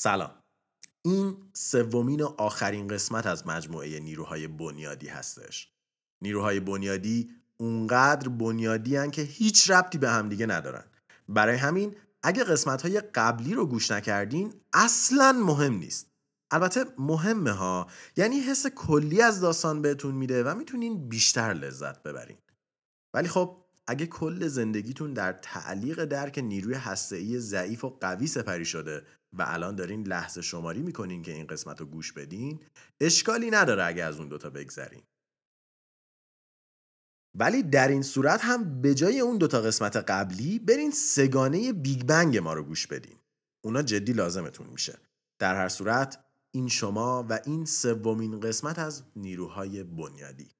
سلام. این سومین و آخرین قسمت از مجموعه نیروهای بنیادی هستش. نیروهای بنیادی اونقدر بنیادی هن که هیچ ربطی به همدیگه ندارن. برای همین اگه قسمت های قبلی رو گوش نکردین اصلا مهم نیست. البته مهمه ها. یعنی حس کلی از داستان بهتون میده و می‌تونین بیشتر لذت ببرین. ولی خب اگه کل زندگیتون در تعلیق درک نیروی هسته‌ای ضعیف و قوی سپری شده و الان دارین لحظه شماری می‌کنین که این قسمت رو گوش بدین اشکالی نداره اگه از اون دوتا بگذرین ولی در این صورت هم به جای اون دوتا قسمت قبلی برین سگانه بیگ بنگ ما رو گوش بدین. اونا جدی لازمتون میشه. در هر صورت این شما و این سومین قسمت از نیروهای بنیادی.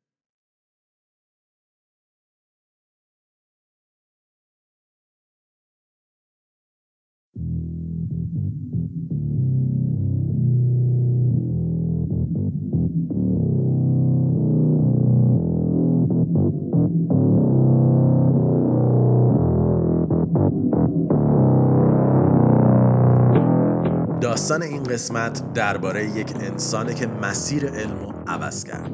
داستان این قسمت درباره یک انسانه که مسیر علم رو عوض کرد.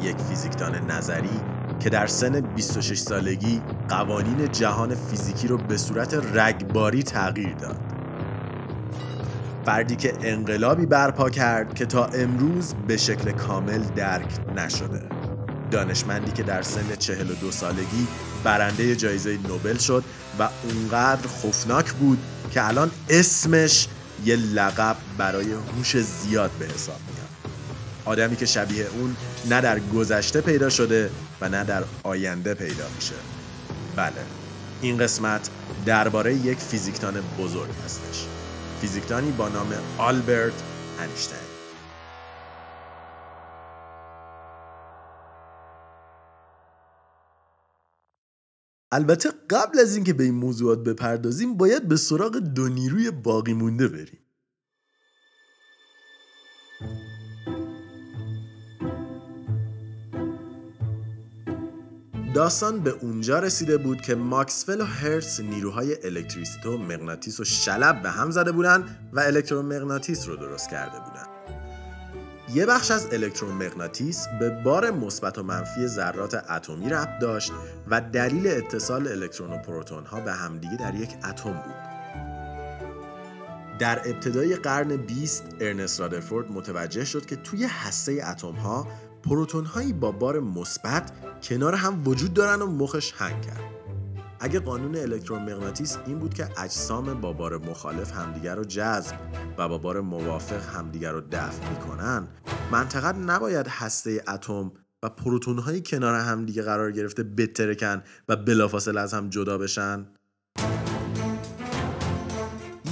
یک فیزیکدان نظری که در سن 26 سالگی قوانین جهان فیزیکی رو به صورت رگباری تغییر داد. فردی که انقلابی برپا کرد که تا امروز به شکل کامل درک نشده. دانشمندی که در سن 42 سالگی برنده جایزه نوبل شد و اونقدر خوفناک بود که الان اسمش یه لقب برای هوش زیاد به حساب میاد. آدمی که شبیه اون نه در گذشته پیدا شده و نه در آینده پیدا میشه. بله این قسمت درباره یک فیزیکدان بزرگ هستش. فیزیکدانی با نام آلبرت انیشتین البته قبل از اینکه به این موضوعات بپردازیم باید به سراغ دو نیروی باقی مونده بریم. داستان به اونجا رسیده بود که ماکسول و هرتز نیروهای الکتریسیته و مغناطیس و شلب به هم زده بودن و الکترومغناطیس رو درست کرده بودن یه بخش از الکترومغناطیس به بار مثبت و منفی ذرات اتمی ربط داشت و دلیل اتصال الکترون و پروتون ها به همدیگه در یک اتم بود. در ابتدای قرن 20 ارنست رادرفورد متوجه شد که توی هسته اتم ها پروتون هایی با بار مثبت کنار هم وجود دارن و مخش هنگ کرد. اگه قانون الکترومغناطیس این بود که اجسام با بار مخالف همدیگر رو جذب و با بار موافق همدیگر رو دفع می‌کنن منطقه نباید هسته اتم و پروتون های کنار همدیگه قرار گرفته بترکن و بلافاصله از هم جدا بشن؟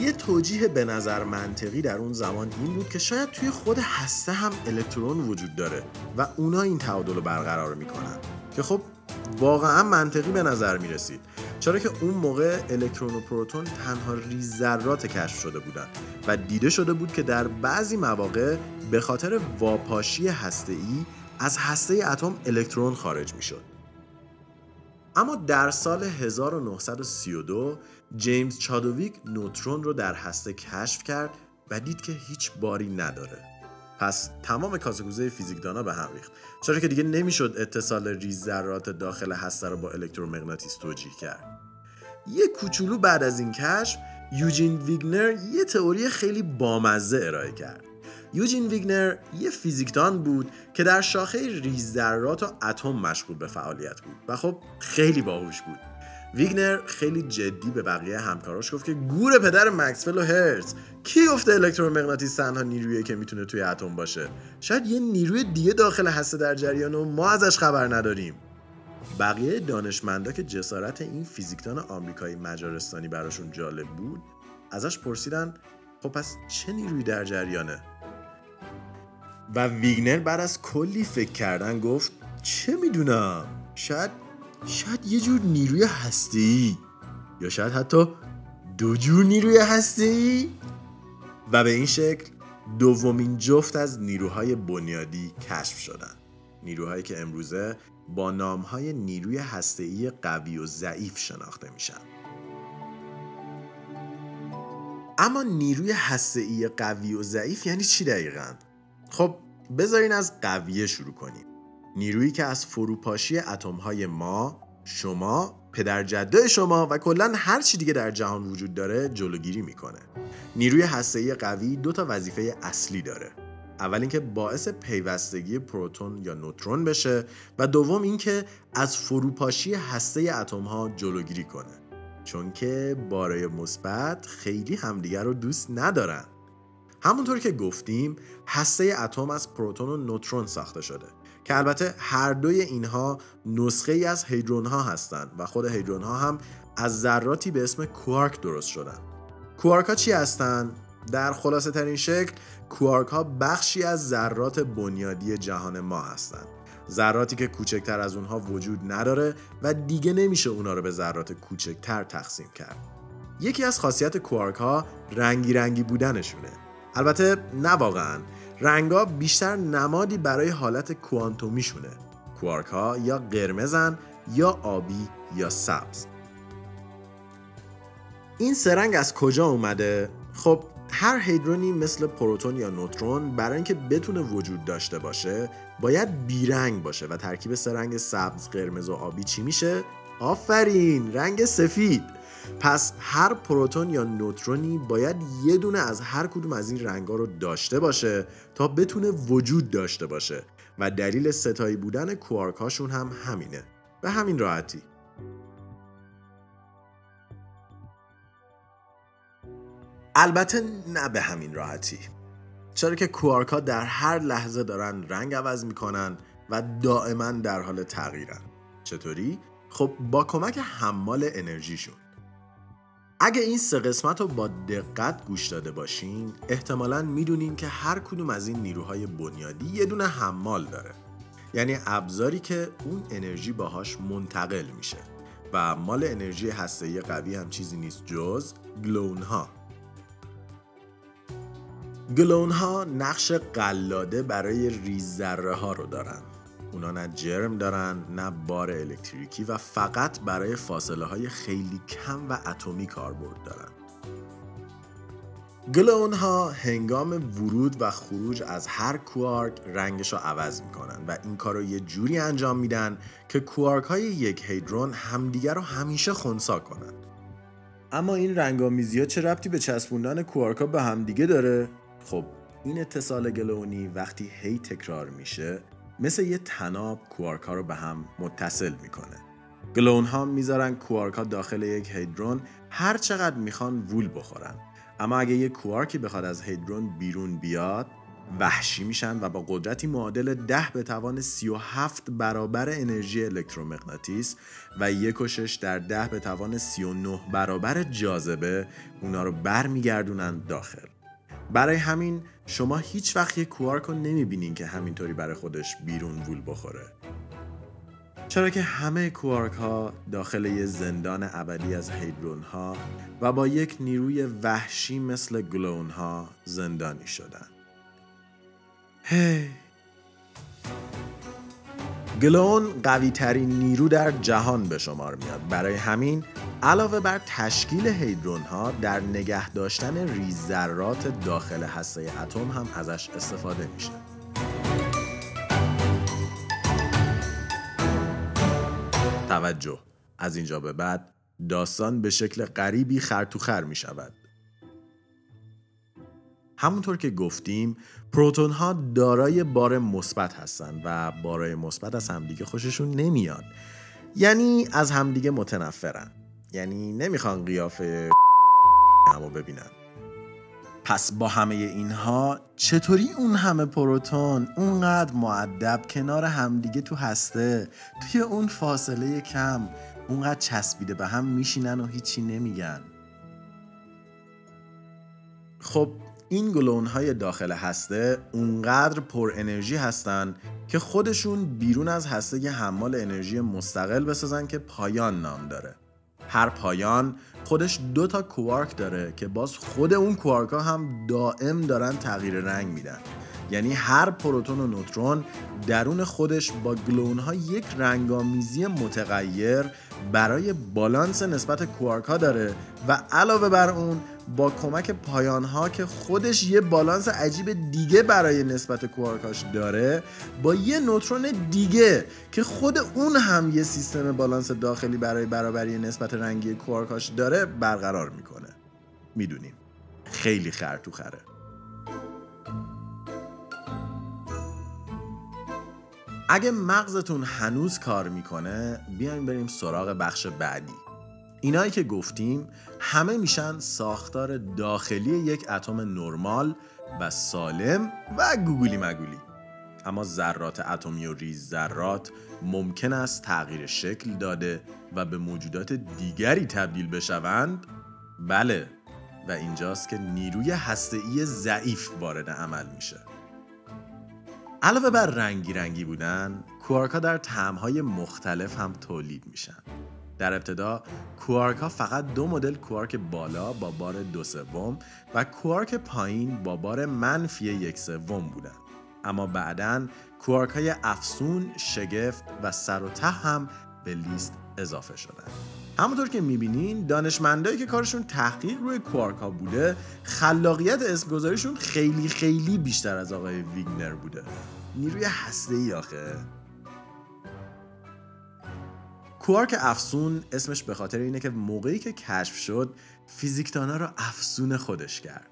یه توجیه به نظر منطقی در اون زمان این بود که شاید توی خود هسته هم الکترون وجود داره و اونا این تعادل رو برقرار می‌کنن که خب واقعا منطقی به نظر می رسید چرا که اون موقع الکترون و پروتون تنها ریز ذرات کشف شده بودن و دیده شده بود که در بعضی مواقع به خاطر واپاشی هسته‌ای از هسته اتم الکترون خارج می شد. اما در سال 1932 جیمز چادویک نوترون رو در هسته کشف کرد و دید که هیچ باری نداره. پس تمام کاسگوزه فیزیکدانا به هم ریخت. چرا که دیگه نمی‌شد اتصال ریز ذرات داخل هسته رو با الکترومغناطیس توجیه کرد. یه کوچولو بعد از این کشف یوجین ویگنر یه تئوری خیلی بامزه ارائه کرد. یوجین ویگنر یه فیزیکدان بود که در شاخه ریز ذرات و اتم مشغول به فعالیت بود و خب خیلی باهوش بود. ویگنر خیلی جدی به بقیه همکاراش گفت که گور پدر مکسول و هرتز. کی گفته الکترومغناطیس تنها نیرویی که می‌تونه توی اتم باشه؟ شاید یه نیروی دیگه داخل هسته در جریان و ما ازش خبر نداریم. بقیه دانشمندا که جسارت این فیزیکدان آمریکایی مجارستانی براشون جالب بود ازش پرسیدن خب پس چه نیرویی در جریانه؟ و ویگنر بعد از کلی فکر کردن گفت چه می‌دونم؟ شاید شاید یه جور نیروی هستی یا شاید حتی دو جور نیروی هستی و به این شکل دومین جفت از نیروهای بنیادی کشف شدن. نیروهایی که امروزه با نامهای نیروی هسته‌ای قوی و ضعیف شناخته میشن. اما نیروی هسته‌ای قوی و ضعیف یعنی چی دقیقا؟ خب بذارین از قویه شروع کنیم. نیرویی که از فروپاشی اتمهای ما، شما، پدرجده شما و کلا هر چی دیگه در جهان وجود داره جلوگیری می‌کنه. نیروی هسته‌ای قوی دو تا وظیفه اصلی داره. اول اینکه باعث پیوستگی پروتون یا نوترون بشه و دوم اینکه از فروپاشی هسته اتم ها جلوگیری کنه چون که بارای مثبت خیلی همدیگر رو دوست ندارن همونطور که گفتیم هسته اتم از پروتون و نوترون ساخته شده که البته هر دوی اینها نسخه ای از هیدرون ها هستند و خود هیدرون ها هم از ذراتی به اسم کوارک درست شدن. کوارک ها چی هستند در خلاصه ترین شکل کوارک ها بخشی از ذرات بنیادی جهان ما هستند ذراتی که کوچکتر از اونها وجود نداره و دیگه نمیشه اونا رو به ذرات کوچکتر تقسیم کرد. یکی از خاصیت کوارک ها رنگی رنگی بودنشونه. البته نه واقعا. رنگا بیشتر نمادی برای حالت کوانتومیشونه کوارک ها یا قرمزن یا آبی یا سبز این سرنگ از کجا اومده؟ خب هر هیدرونی مثل پروتون یا نوترون برای اینکه بتونه وجود داشته باشه باید بیرنگ باشه و ترکیب سه رنگ سبز، قرمز و آبی چی میشه؟ آفرین رنگ سفید پس هر پروتون یا نوترونی باید یه دونه از هر کدوم از این رنگا رو داشته باشه تا بتونه وجود داشته باشه. و دلیل ستایی بودن کوارکاشون هم همینه. به همین راحتی. البته نه به همین راحتی. چرا که کوارکا در هر لحظه دارن رنگ عوض می‌کنن و دائما در حال تغییرن. چطوری؟ خب با کمک حمال انرژیشون. اگه این سه قسمت رو با دقت گوش داده باشین احتمالا می‌دونین که هر کدوم از این نیروهای بنیادی یه دونه حمال داره. یعنی ابزاری که اون انرژی باهاش منتقل میشه. و مال انرژی هسته‌ای قوی هم چیزی نیست جز گلون ها گلون ها نقش قلاده برای ریز ها رو دارن. اونا نه جرم دارن نه بار الکتریکی و فقط برای فاصله های خیلی کم و اتمی کاربرد دارن گلون ها هنگام ورود و خروج از هر کوارک رنگش رو عوض می‌کنن و این کار رو یه جوری انجام میدن که کوارک های یک هیدرون همدیگر رو همیشه خونسا کنن اما این رنگامیزی ها چه ربطی به چسبوندن کوارک ها به همدیگه داره؟ خب این اتصال گلونی وقتی هی تکرار میشه مثل یه تناب کوارک ها رو به هم متصل می‌کنه. گلون ها می‌ذارن کوارک ها داخل یک هیدرون هر چقدر می‌خوان وول بخورن. اما اگه یک کوارکی بخواد از هیدرون بیرون بیاد وحشی میشن و با قدرتی معادل 10 به توان 37 برابر انرژی الکترومغناطیس و یک و در 10 به توان 39 برابر جاذبه اونا رو برمیگردونن داخل. برای همین شما هیچ وقت یک کوارک رو نمی‌بینین که همینطوری برای خودش بیرون وول بخوره. چرا که همه کوارک ها داخل یه زندان ابدی از هیدرون ها و با یک نیروی وحشی مثل گلون ها زندانی شدن. هی! گلون قوی ترین نیرو در جهان به شمار میاد. برای همین علاوه بر تشکیل هیدرون ها در نگه داشتن ریز ذرات داخل هسته اتم هم ازش استفاده میشه. توجه. از اینجا به بعد داستان به شکل غریبی خر می شود همونطور که گفتیم پروتون ها دارای بار مثبت هستند و بارای مثبت از همدیگه خوششون نمیاد یعنی از همدیگه متنفرن. یعنی نمی‌خوان قیافه همو ببینن. پس با همه اینها چطوری اون همه پروتون اونقدر معدب کنار همدیگه تو هسته؟ توی اون فاصله کم اونقدر چسبیده به هم میشینن و هیچی نمیگن. خب این گلون های داخل هسته اونقدر پر انرژی هستن که خودشون بیرون از هسته حمال انرژی مستقل بسازن که پایان نام داره. هر پایان خودش دو تا کوارک داره که باز خود اون کوارک ها هم دائم دارن تغییر رنگ میدن. یعنی هر پروتون و نوترون درون خودش با گلون ها یک رنگامیزی متغیر برای بالانس نسبت کوارک ها داره و علاوه بر اون با کمک پایانها که خودش یه بالانس عجیب دیگه برای نسبت کوارکاش داره با یه نوترون دیگه که خود اون هم یه سیستم بالانس داخلی برای برابری نسبت رنگی کوارکاش داره برقرار می‌کنه. می‌دونیم. خیلی خر تو خره. اگه مغزتون هنوز کار می‌کنه بیایم بریم سراغ بخش بعدی. اینایی که گفتیم همه میشن ساختار داخلی یک اتم نرمال و سالم و گوگولی مگولی. اما ذرات اتمی و ریز ذرات ممکن است تغییر شکل داده و به موجودات دیگری تبدیل بشوند. بله و اینجاست که نیروی هسته‌ای ضعیف وارد عمل میشه. علاوه بر رنگی رنگی بودن کوارک در طعمهای مختلف هم تولید میشن. در ابتدا کوارک ها فقط دو مدل کوارک بالا با بار دو سوم و کوارک پایین با بار منفی یک سوم بودن. اما بعدا کوارک های افسون، شگفت و سر و ته هم به لیست اضافه شدن. همونطور که می‌بینین دانشمندایی که کارشون تحقیق روی کوارک ها بوده خلاقیت اسمگذاریشون خیلی خیلی بیشتر از آقای ویگنر بوده. نیروی هسته ای آخه. کوارک افسون اسمش به خاطر اینه که موقعی که کشف شد فیزیکدانا رو افسون خودش کرد.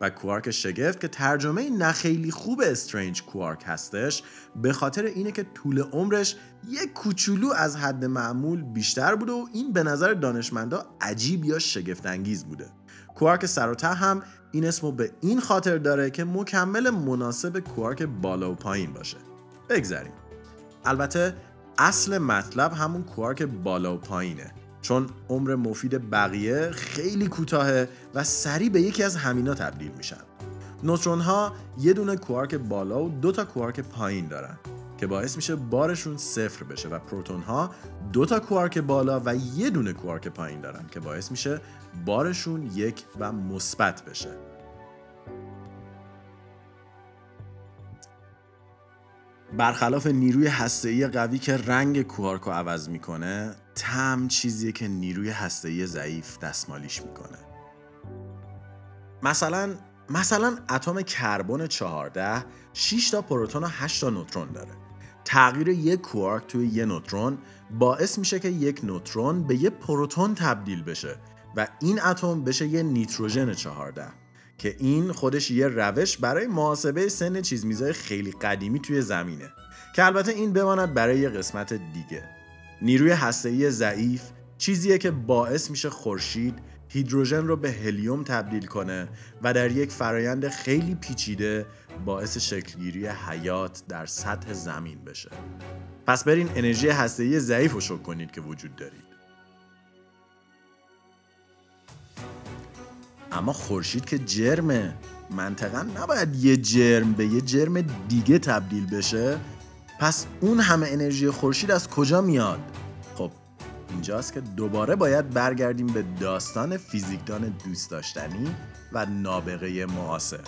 و کوارک شگفت که ترجمه نه خیلی خوب استرنج کوارک هستش به خاطر اینه که طول عمرش یک کوچولو از حد معمول بیشتر بوده و این به نظر دانشمندا عجیب یا شگفت انگیز بوده. کوارک سر هم این اسمو به این خاطر داره که مکمل مناسب کوارک بالا و پایین باشه. بگذریم. البته اصل مطلب همون کوارک بالا و پایینه. چون عمر مفید بقیه خیلی کوتاهه و سریع به یکی از همینا تبدیل میشن. نوترون ها یه دونه کوارک بالا و دو تا کوارک پایین دارن که باعث میشه بارشون صفر بشه و پروتون ها دو تا کوارک بالا و یه دونه کوارک پایین دارن که باعث میشه بارشون یک و مثبت بشه. برخلاف نیروی هسته‌ای قوی که رنگ کوارکو عوض می‌کنه تم چیزیه که نیروی هسته‌ای ضعیف دستمالیش می‌کنه. مثلا مثلا اتم کربن 14 6 تا پروتون و 8 تا نوترون داره. تغییر یک کوارک توی یه نوترون باعث میشه که یک نوترون به یه پروتون تبدیل بشه و این اتم بشه یه نیتروژن 14 که این خودش یه روش برای محاسبه سن چیز میزای خیلی قدیمی توی زمینه که البته این بماند برای یه قسمت دیگه نیروی هسته‌ای ضعیف چیزیه که باعث میشه خورشید هیدروژن رو به هلیوم تبدیل کنه و در یک فرایند خیلی پیچیده باعث شکلگیری حیات در سطح زمین بشه. پس برین انرژی هسته‌ای ضعیف رو شک کنید که وجود دارید. اما خورشید که جرمه. منطقا نباید یه جرم به یه جرم دیگه تبدیل بشه. پس اون همه انرژی خورشید از کجا میاد؟ خب اینجاست که دوباره باید برگردیم به داستان فیزیکدان دوست داشتنی و نابغه معاصر.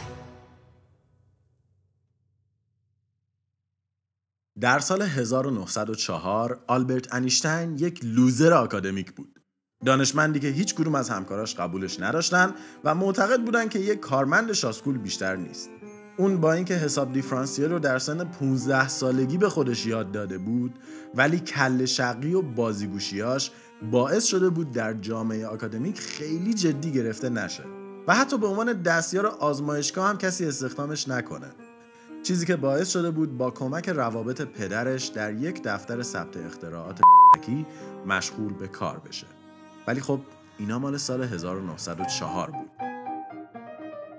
در سال 1904 آلبرت انیشتین یک لوزر آکادمیک بود. دانشمندی که هیچ کدوم از همکاراش قبولش نداشتن و معتقد بودن که یک کارمند شاسکول بیشتر نیست. اون با اینکه حساب دیفرانسیل رو در سن 15 سالگی به خودش یاد داده بود ولی کل شقی و بازیگوشیاش باعث شده بود در جامعه آکادمیک خیلی جدی گرفته نشه و حتی به عنوان دستیار آزمایشگاه هم کسی استخدامش نکنه چیزی که باعث شده بود با کمک روابط پدرش در یک دفتر ثبت اختراعات مشغول به کار بشه ولی خب اینا مال سال 1904 بود.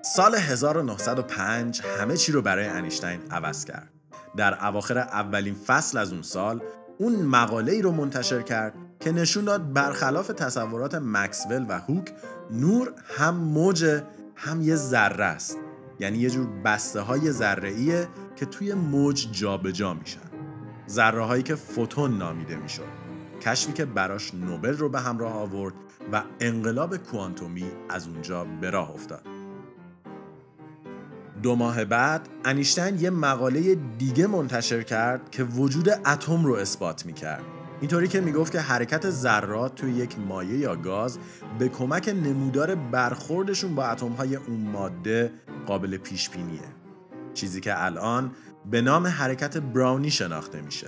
سال 1905 همه چی رو برای انیشتین عوض کرد. در اواخر اولین فصل از اون سال اون مقاله ای رو منتشر کرد که نشون داد برخلاف تصورات مکسول و هوک نور هم موج هم یه ذره است. یعنی یه جور بسته های ذره که توی موج جابجا جا میشن. ذره هایی که فوتون نامیده می‌شد. کشفی که براش نوبل رو به همراه آورد و انقلاب کوانتومی از اونجا به راه افتاد. دو ماه بعد انیشتین یه مقاله دیگه منتشر کرد که وجود اتم رو اثبات می‌کرد. اینطوری که می‌گفت که حرکت ذرات توی یک مایع یا گاز به کمک نمودار برخوردشون با اتمهای اون ماده قابل پیش بینیه چیزی که الان به نام حرکت براونی شناخته میشه.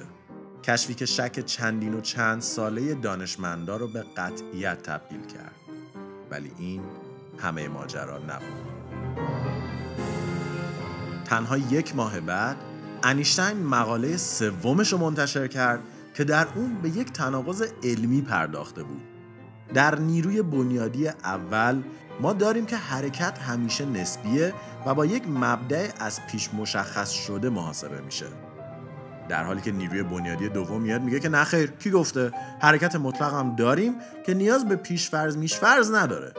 کشفی که شک چندین و چند ساله دانشمندا رو به قطعیت تبدیل کرد. ولی این همه ماجرا نبود. تنها یک ماه بعد انیشتین مقاله سومش رو منتشر کرد که در اون به یک تناقض علمی پرداخته بود. در نیروی بنیادی اول ما داریم که حرکت همیشه نسبیه و با یک مبدع از پیش مشخص شده محاسبه میشه. در حالی که نیروی بنیادی دوم میاد میگه که نخیر کی گفته؟ حرکت مطلق هم داریم که نیاز به پیش فرض میش فرض نداره.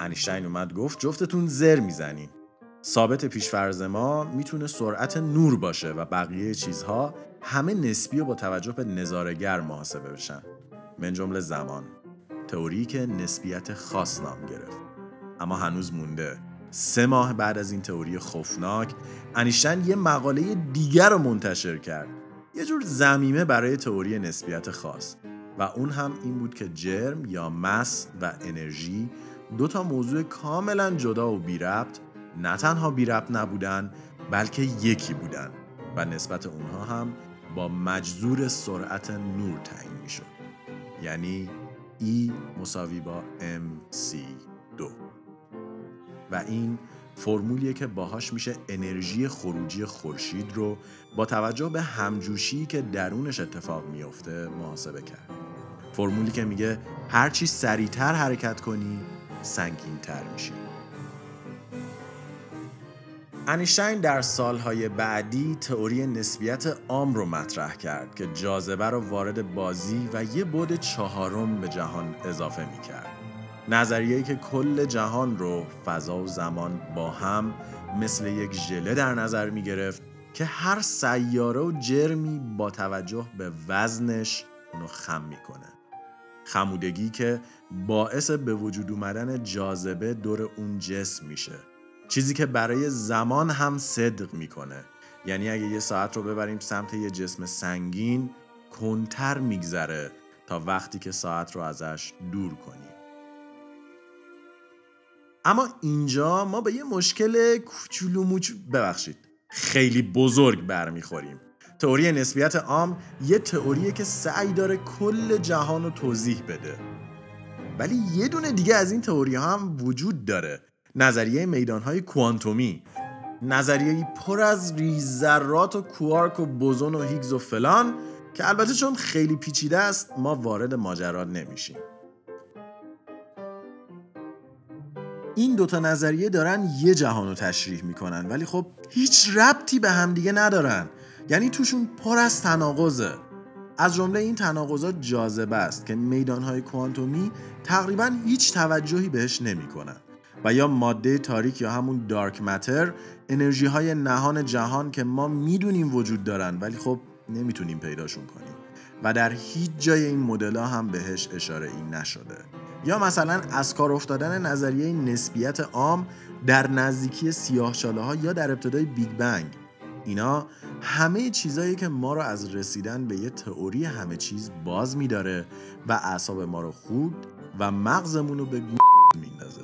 انیشتین اومد گفت جفتتون زر می‌زنین ثابت پیشفرض ما می‌تونه سرعت نور باشه و بقیه چیزها همه نسبی و با توجه به نظارگر محاسبه بشن. من جمله زمان. تئوری که نسبیت خاص نام گرفت. اما هنوز مونده. سه ماه بعد از این تئوری خوفناک انیشتین یه مقاله دیگر رو منتشر کرد. یه جور زمیمه برای تئوری نسبیت خاص. و اون هم این بود که جرم یا مس و انرژی دو تا موضوع کاملا جدا و بی ربط نه تنها بی ربط نبودن بلکه یکی بودن. و نسبت اونها هم با مجذور سرعت نور تعیین می شد یعنی E مساوی با MC2 و این فرمولیه که باهاش میشه انرژی خروجی خورشید رو با توجه به همجوشی که درونش اتفاق میفته محاسبه کرد فرمولی که میگه هرچی سریعتر حرکت کنی سنگینتر میشی انیشتین در سالهای بعدی تئوری نسبیت عام رو مطرح کرد که جاذبه رو وارد بازی و یه بود چهارم به جهان اضافه می کرد. نظریه‌ای که کل جهان رو فضا و زمان با هم مثل یک ژله در نظر می گرفت که هر سیاره و جرمی با توجه به وزنش اونو خم می‌کنه. خمودگی که باعث به وجود اومدن جاذبه دور اون جسم میشه. چیزی که برای زمان هم صدق می‌کنه. یعنی اگه یه ساعت رو ببریم سمت یه جسم سنگین کنتر میگذره تا وقتی که ساعت رو ازش دور کنیم. اما اینجا ما به یه مشکل کوچولو موچ ببخشید. خیلی بزرگ برمیخوریم. تئوری نسبیت عام یه تئوریه که سعی داره کل جهان رو توضیح بده. ولی یه دونه دیگه از این تئوری هم وجود داره. نظریه میدانهای کوانتومی. نظریه پر از ریزذرات و کوارک و بوزون و هیگز و فلان که البته چون خیلی پیچیده است ما وارد ماجرا نمیشیم. این دوتا نظریه دارن یه جهان رو تشریح می‌کنن ولی خب هیچ ربطی به همدیگه ندارن. یعنی توشون پر از تناقضه. از جمله این تناقضات جاذبه است که میدانهای کوانتومی تقریبا هیچ توجهی بهش نمی‌کنن. و یا ماده تاریک یا همون دارک متر انرژی های نهان جهان که ما می‌دونیم وجود دارن ولی خب نمی‌تونیم پیداشون کنیم. و در هیچ جای این مدل هم بهش اشاره این نشده. یا مثلا از کار افتادن نظریه نسبیت عام در نزدیکی سیاهچاله ها یا در ابتدای بیگ بنگ. اینا همه چیزایی که ما رو از رسیدن به یه تئوری همه چیز باز میداره و اعصاب ما رو خود و مغزمون رو به گو میندازه.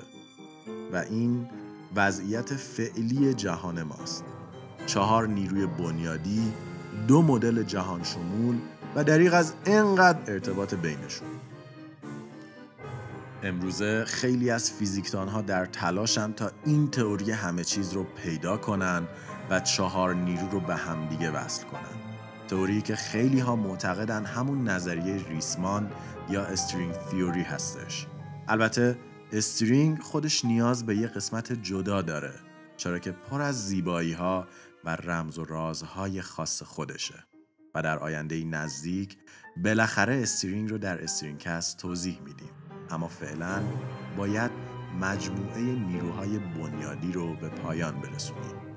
و این وضعیت فعلی جهان ماست. چهار نیروی بنیادی دو مدل جهان شمول و دریغ از انقدر ارتباط بینشون. امروزه خیلی از فیزیکدان ها در تلاشن تا این تئوری همه چیز رو پیدا کنن و چهار نیرو رو به همدیگه وصل کنن. تئوری که خیلی ها معتقدن همون نظریه ریسمان یا string theory هستش. البته string خودش نیاز به یه قسمت جدا داره چرا که پر از زیبایی ها و رمز و رازهای خاص خودشه و در آینده نزدیک بالاخره string رو در استرینگ‌کست توضیح میدیم. اما فعلا باید مجموعه نیروهای بنیادی رو به پایان برسونیم.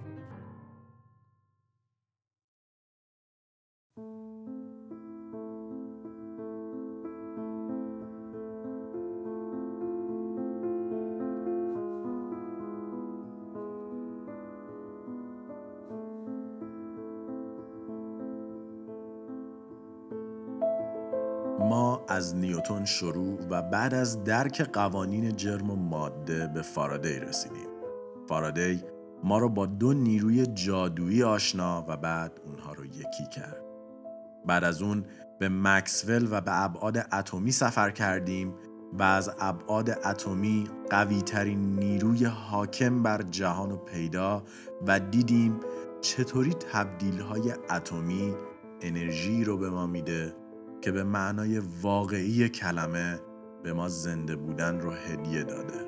نیوتون شروع و بعد از درک قوانین جرم و ماده به فارادی رسیدیم. فارادی ما رو با دو نیروی جادویی آشنا و بعد اونها رو یکی کرد. بعد از اون به مکسول و به ابعاد اتمی سفر کردیم و از ابعاد اتمی قوی ترین نیروی حاکم بر جهان و پیدا و دیدیم چطوری تبدیل های اتمی انرژی رو به ما میده که به معنای واقعی کلمه به ما زنده بودن رو هدیه داده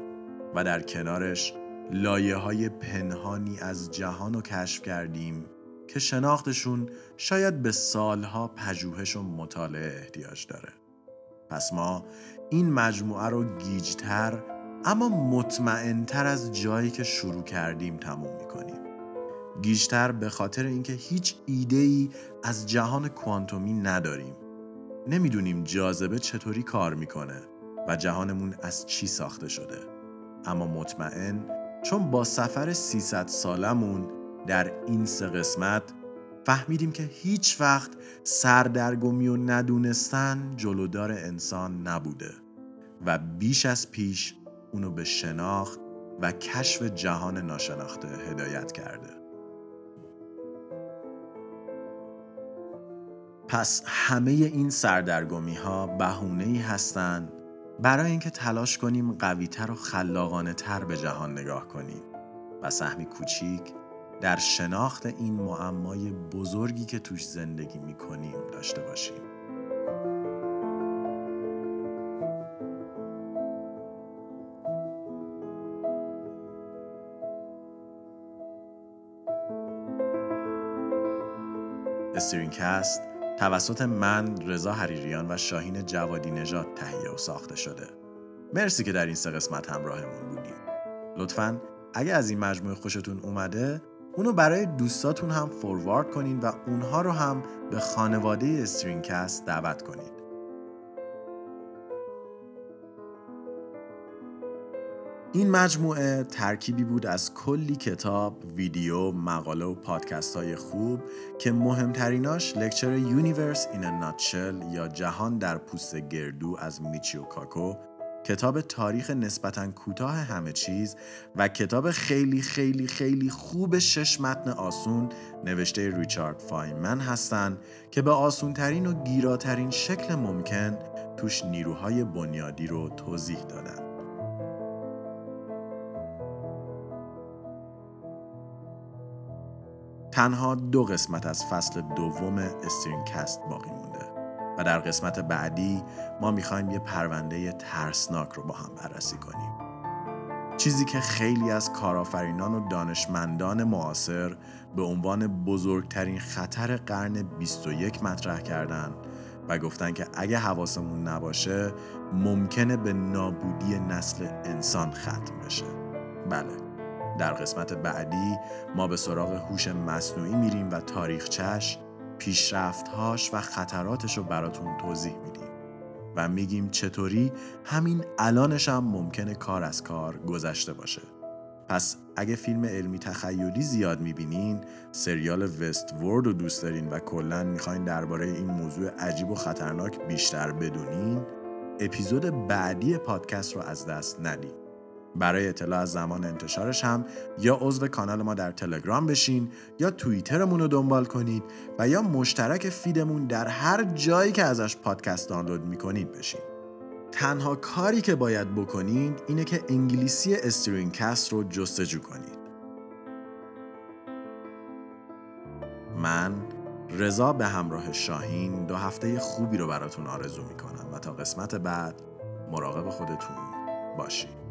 و در کنارش لایه های پنهانی از جهان رو کشف کردیم که شناختشون شاید به سالها پژوهش و مطالعه احتیاج داره. پس ما این مجموعه رو گیجتر اما مطمئنتر از جایی که شروع کردیم تموم می‌کنیم. گیجتر به خاطر اینکه هیچ ایده ای از جهان کوانتومی نداریم. نمی‌دونیم جاذبه چطوری کار می‌کنه و جهانمون از چی ساخته شده اما مطمئن چون با سفر 300 سالمون در این سه قسمت فهمیدیم که هیچ وقت سردرگمی و ندونستن جلودار انسان نبوده و بیش از پیش اونو به شناخت و کشف جهان ناشناخته هدایت کرده. پس همه این سردرگمی ها بهونه ای هستند برای اینکه تلاش کنیم قویتر و خلاقانه تر به جهان نگاه کنیم و سهمی کوچیک در شناخت این معمای بزرگی که توش زندگی می کنیم داشته باشیم. استرینکست توسط من رضا حریریان و شاهین جوادی نژاد تهیه و ساخته شده. مرسی که در این سه قسمت همراهمون بودیم. لطفا اگه از این مجموعه خوشتون اومده اونو برای دوستاتون هم فوروارد کنین و اونها رو هم به خانواده استرینکست دعوت کنید. این مجموعه ترکیبی بود از کلی کتاب، ویدیو، مقاله و پادکست های خوب که مهمتریناش lecture Universe in a Nutshell یا جهان در پوست گردو از میچیو کاکو کتاب تاریخ نسبتا کوتاه همه چیز و کتاب خیلی خیلی خیلی خوب شش متن آسون نوشته ریچارد فاینمن هستند که به آسونترین و گیراترین شکل ممکن توش نیروهای بنیادی رو توضیح دادن. تنها دو قسمت از فصل دوم استرینکست باقی مونده. و در قسمت بعدی ما می‌خوایم یه پرونده ترسناک رو با هم بررسی کنیم. چیزی که خیلی از کارآفرینان و دانشمندان معاصر به عنوان بزرگترین خطر قرن 21 مطرح کردن و گفتن که اگه حواسمون نباشه ممکنه به نابودی نسل انسان ختم بشه. بله. در قسمت بعدی ما به سراغ هوش مصنوعی میریم و تاریخچش، پیشرفتهاش و خطراتش رو براتون توضیح میدیم و میگیم چطوری همین الانش هم ممکنه کار از کار گذشته باشه. پس اگه فیلم علمی تخیلی زیاد می‌بینین، سریال وست ورد رو دوست دارین و کلا می‌خواین درباره این موضوع عجیب و خطرناک بیشتر بدونین، اپیزود بعدی پادکست رو از دست ندید. برای اطلاع از زمان انتشارش هم یا عضو کانال ما در تلگرام بشین یا توییترمون رو دنبال کنید و یا مشترک فیدمون در هر جایی که ازش پادکست دانلود می‌کنید بشین. تنها کاری که باید بکنین اینه که انگلیسی استرینکست رو جستجو کنید. من رضا به همراه شاهین دو هفته خوبی رو براتون آرزو می‌کنم و تا قسمت بعد مراقب خودتون باشید